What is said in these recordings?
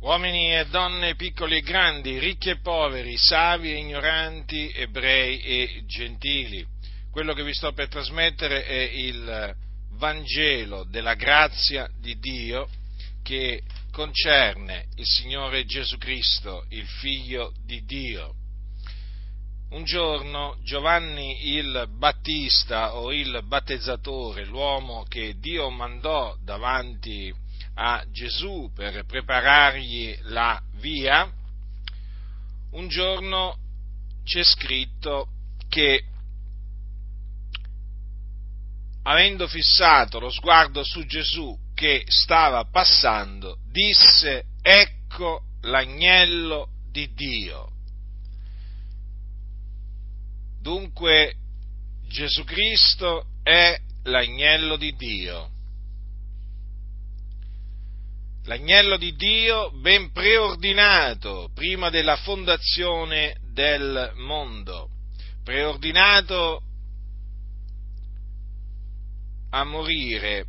uomini e donne, piccoli e grandi, ricchi e poveri, savi e ignoranti, ebrei e gentili. Quello che vi sto per trasmettere è il Vangelo della grazia di Dio che concerne il Signore Gesù Cristo, il Figlio di Dio. Un giorno Giovanni il Battista o il battezzatore, l'uomo che Dio mandò davanti a Gesù per preparargli la via, un giorno c'è scritto che avendo fissato lo sguardo su Gesù che stava passando, disse, ecco l'agnello di Dio. Dunque Gesù Cristo è l'agnello di Dio l'agnello di Dio ben preordinato prima della fondazione del mondo, preordinato a morire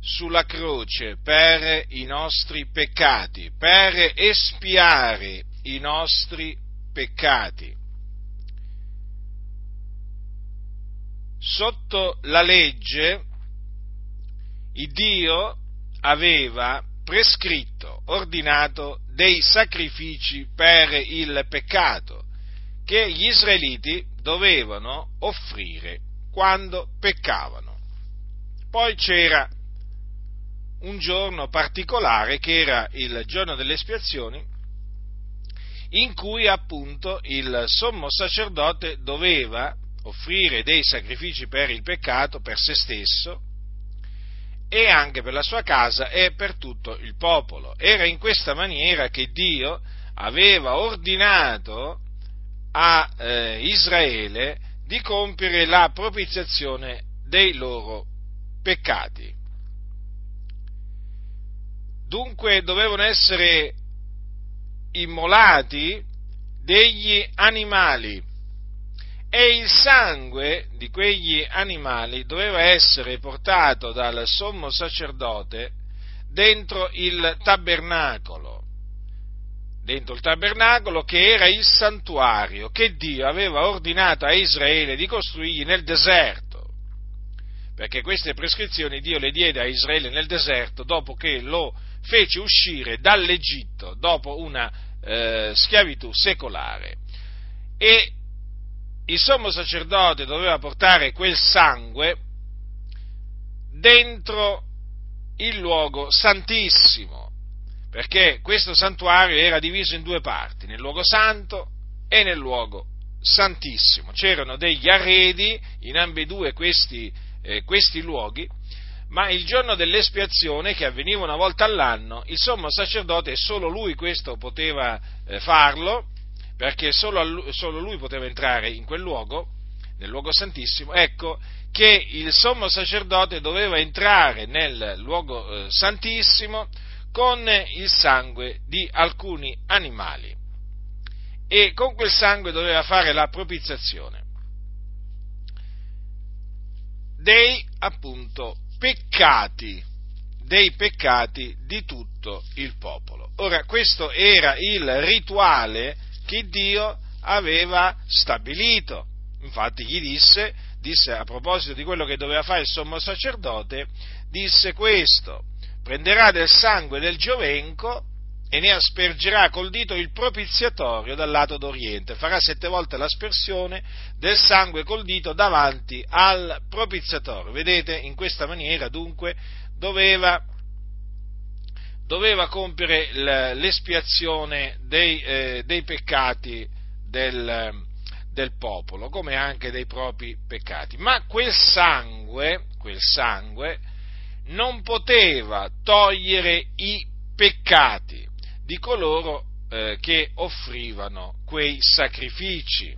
sulla croce per i nostri peccati, per espiare i nostri peccati. Sotto la legge, il Dio aveva prescritto, ordinato dei sacrifici per il peccato che gli israeliti dovevano offrire quando peccavano. Poi c'era un giorno particolare che era il giorno delle espiazioni in cui appunto il sommo sacerdote doveva offrire dei sacrifici per il peccato, per se stesso, e anche per la sua casa e per tutto il popolo. Era in questa maniera che Dio aveva ordinato a eh, Israele di compiere la propiziazione dei loro peccati. Dunque dovevano essere immolati degli animali e il sangue di quegli animali doveva essere portato dal sommo sacerdote dentro il tabernacolo, dentro il tabernacolo che era il santuario che Dio aveva ordinato a Israele di costruirgli nel deserto, perché queste prescrizioni Dio le diede a Israele nel deserto dopo che lo fece uscire dall'Egitto dopo una eh, schiavitù secolare. E il sommo sacerdote doveva portare quel sangue dentro il luogo santissimo, perché questo santuario era diviso in due parti, nel luogo santo e nel luogo santissimo. C'erano degli arredi in ambedue questi, eh, questi luoghi, ma il giorno dell'espiazione, che avveniva una volta all'anno, il sommo sacerdote, solo lui questo poteva eh, farlo, perché solo, solo lui poteva entrare in quel luogo, nel luogo santissimo, ecco che il sommo sacerdote doveva entrare nel luogo eh, santissimo con il sangue di alcuni animali e con quel sangue doveva fare la propiziazione dei appunto peccati dei peccati di tutto il popolo. Ora, questo era il rituale che Dio aveva stabilito. Infatti gli disse, disse a proposito di quello che doveva fare il sommo sacerdote, disse questo, prenderà del sangue del giovenco e ne aspergerà col dito il propiziatorio dal lato d'oriente, farà sette volte l'aspersione del sangue col dito davanti al propiziatorio. Vedete, in questa maniera dunque doveva doveva compiere l'espiazione dei, eh, dei peccati del, del, popolo, come anche dei propri peccati. Ma quel sangue, quel sangue non poteva togliere i peccati di coloro eh, che offrivano quei sacrifici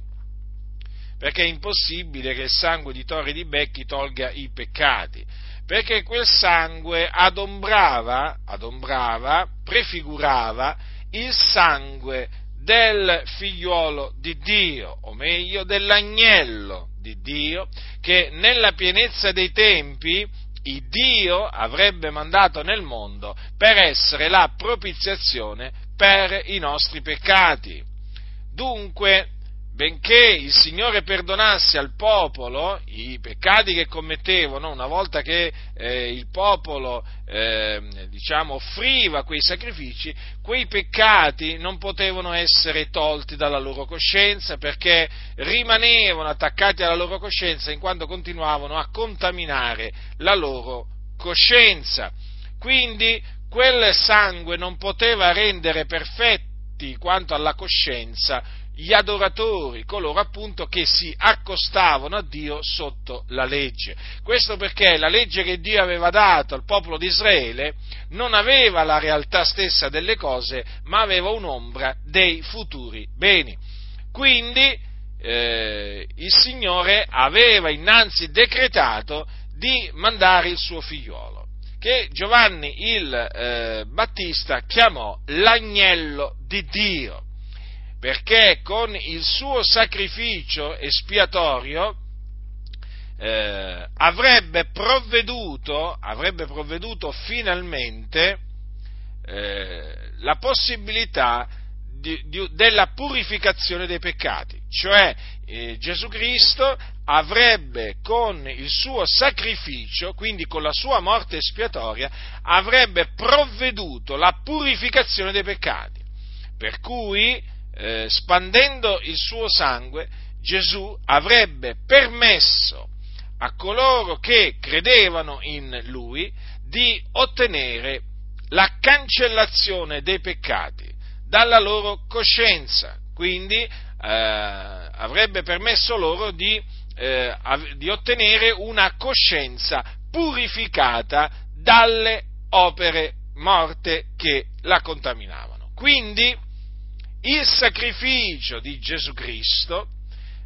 perché è impossibile che il sangue di torri di becchi tolga i peccati perché quel sangue adombrava, adombrava, prefigurava il sangue del figliuolo di Dio, o meglio dell'agnello di Dio, che nella pienezza dei tempi il Dio avrebbe mandato nel mondo per essere la propiziazione per i nostri peccati. Dunque, benché il Signore perdonasse al popolo i peccati che commettevano, una volta che eh, il popolo eh, diciamo, offriva quei sacrifici, quei peccati non potevano essere tolti dalla loro coscienza perché rimanevano attaccati alla loro coscienza in quanto continuavano a contaminare la loro coscienza. Quindi quel sangue non poteva rendere perfetti quanto alla coscienza gli adoratori, coloro appunto che si accostavano a Dio sotto la legge. Questo perché la legge che Dio aveva dato al popolo di Israele non aveva la realtà stessa delle cose, ma aveva un'ombra dei futuri beni. Quindi eh, il Signore aveva innanzi decretato di mandare il suo figliuolo, che Giovanni il eh, Battista chiamò l'agnello di Dio perché con il suo sacrificio espiatorio eh, avrebbe, provveduto, avrebbe provveduto finalmente eh, la possibilità di, di, della purificazione dei peccati, cioè eh, Gesù Cristo avrebbe con il suo sacrificio, quindi con la sua morte espiatoria, avrebbe provveduto la purificazione dei peccati. Per cui eh, spandendo il suo sangue, Gesù avrebbe permesso a coloro che credevano in lui di ottenere la cancellazione dei peccati dalla loro coscienza, quindi eh, avrebbe permesso loro di, eh, di ottenere una coscienza purificata dalle opere morte che la contaminavano. Quindi il sacrificio di Gesù Cristo,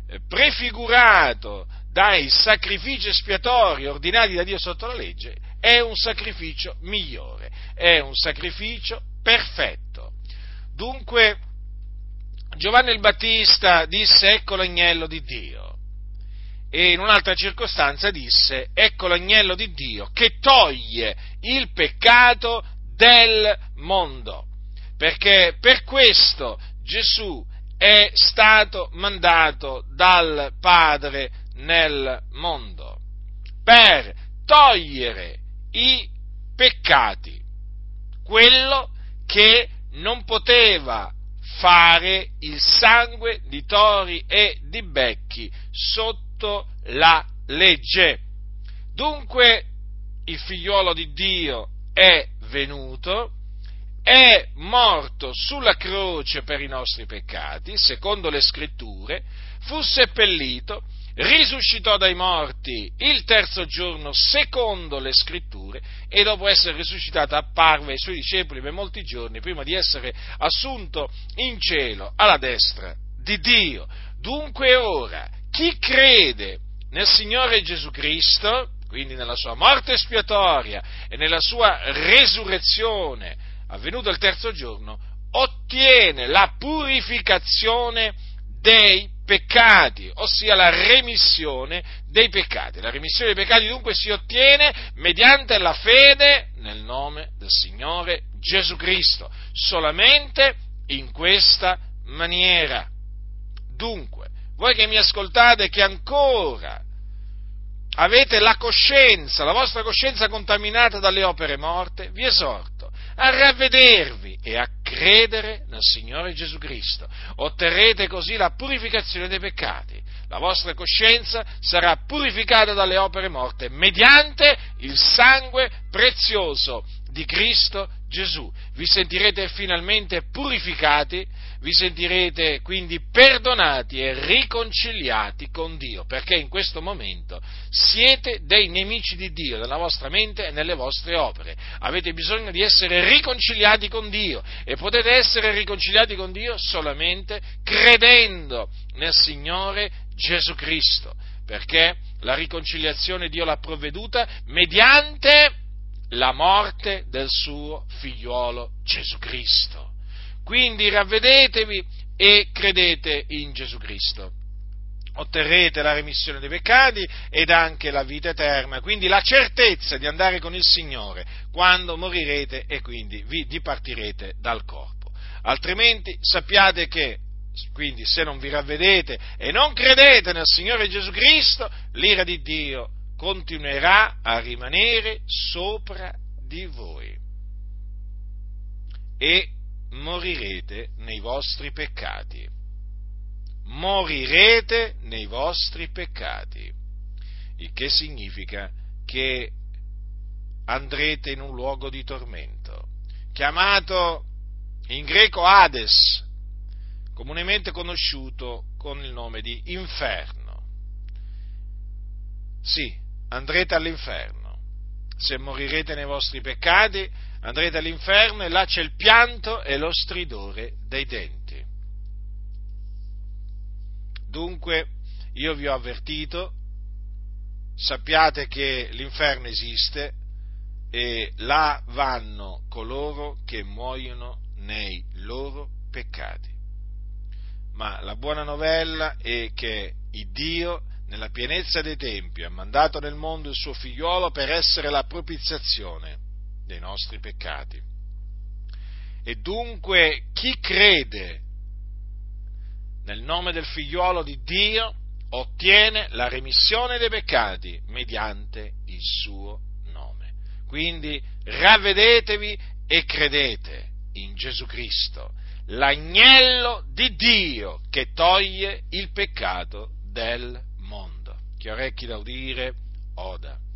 eh, prefigurato dai sacrifici espiatori ordinati da Dio sotto la legge, è un sacrificio migliore, è un sacrificio perfetto. Dunque, Giovanni il Battista disse ecco l'agnello di Dio e in un'altra circostanza disse ecco l'agnello di Dio che toglie il peccato del mondo perché per questo Gesù è stato mandato dal Padre nel mondo, per togliere i peccati, quello che non poteva fare il sangue di tori e di becchi sotto la legge. Dunque il figliuolo di Dio è venuto è morto sulla croce per i nostri peccati, secondo le scritture, fu seppellito, risuscitò dai morti il terzo giorno, secondo le scritture, e dopo essere risuscitato apparve ai suoi discepoli per molti giorni, prima di essere assunto in cielo alla destra di Dio. Dunque ora, chi crede nel Signore Gesù Cristo, quindi nella sua morte espiatoria e nella sua resurrezione, avvenuto il terzo giorno, ottiene la purificazione dei peccati, ossia la remissione dei peccati. La remissione dei peccati dunque si ottiene mediante la fede nel nome del Signore Gesù Cristo, solamente in questa maniera. Dunque, voi che mi ascoltate che ancora avete la coscienza, la vostra coscienza contaminata dalle opere morte, vi esorto a ravvedervi e a credere nel Signore Gesù Cristo. Otterrete così la purificazione dei peccati. La vostra coscienza sarà purificata dalle opere morte mediante il sangue prezioso di Cristo Gesù. Vi sentirete finalmente purificati, vi sentirete quindi perdonati e riconciliati con Dio, perché in questo momento siete dei nemici di Dio nella vostra mente e nelle vostre opere. Avete bisogno di essere riconciliati con Dio e potete essere riconciliati con Dio solamente credendo nel Signore Gesù Cristo, perché la riconciliazione Dio l'ha provveduta mediante la morte del suo figliuolo Gesù Cristo. Quindi ravvedetevi e credete in Gesù Cristo. otterrete la remissione dei peccati ed anche la vita eterna, quindi la certezza di andare con il Signore quando morirete e quindi vi dipartirete dal corpo. Altrimenti sappiate che, quindi se non vi ravvedete e non credete nel Signore Gesù Cristo, l'ira di Dio continuerà a rimanere sopra di voi. E morirete nei vostri peccati. Morirete nei vostri peccati, il che significa che andrete in un luogo di tormento, chiamato in greco Hades, comunemente conosciuto con il nome di inferno. Sì, andrete all'inferno. Se morirete nei vostri peccati, andrete all'inferno e là c'è il pianto e lo stridore dei denti. Dunque, io vi ho avvertito, sappiate che l'inferno esiste e là vanno coloro che muoiono nei loro peccati. Ma la buona novella è che Dio, nella pienezza dei tempi, ha mandato nel mondo il suo figliuolo per essere la propiziazione dei nostri peccati. E dunque chi crede nel nome del figliuolo di Dio, ottiene la remissione dei peccati mediante il suo nome. Quindi ravvedetevi e credete in Gesù Cristo, l'agnello di Dio che toglie il peccato del mondo. Chi ha orecchi da udire, oda.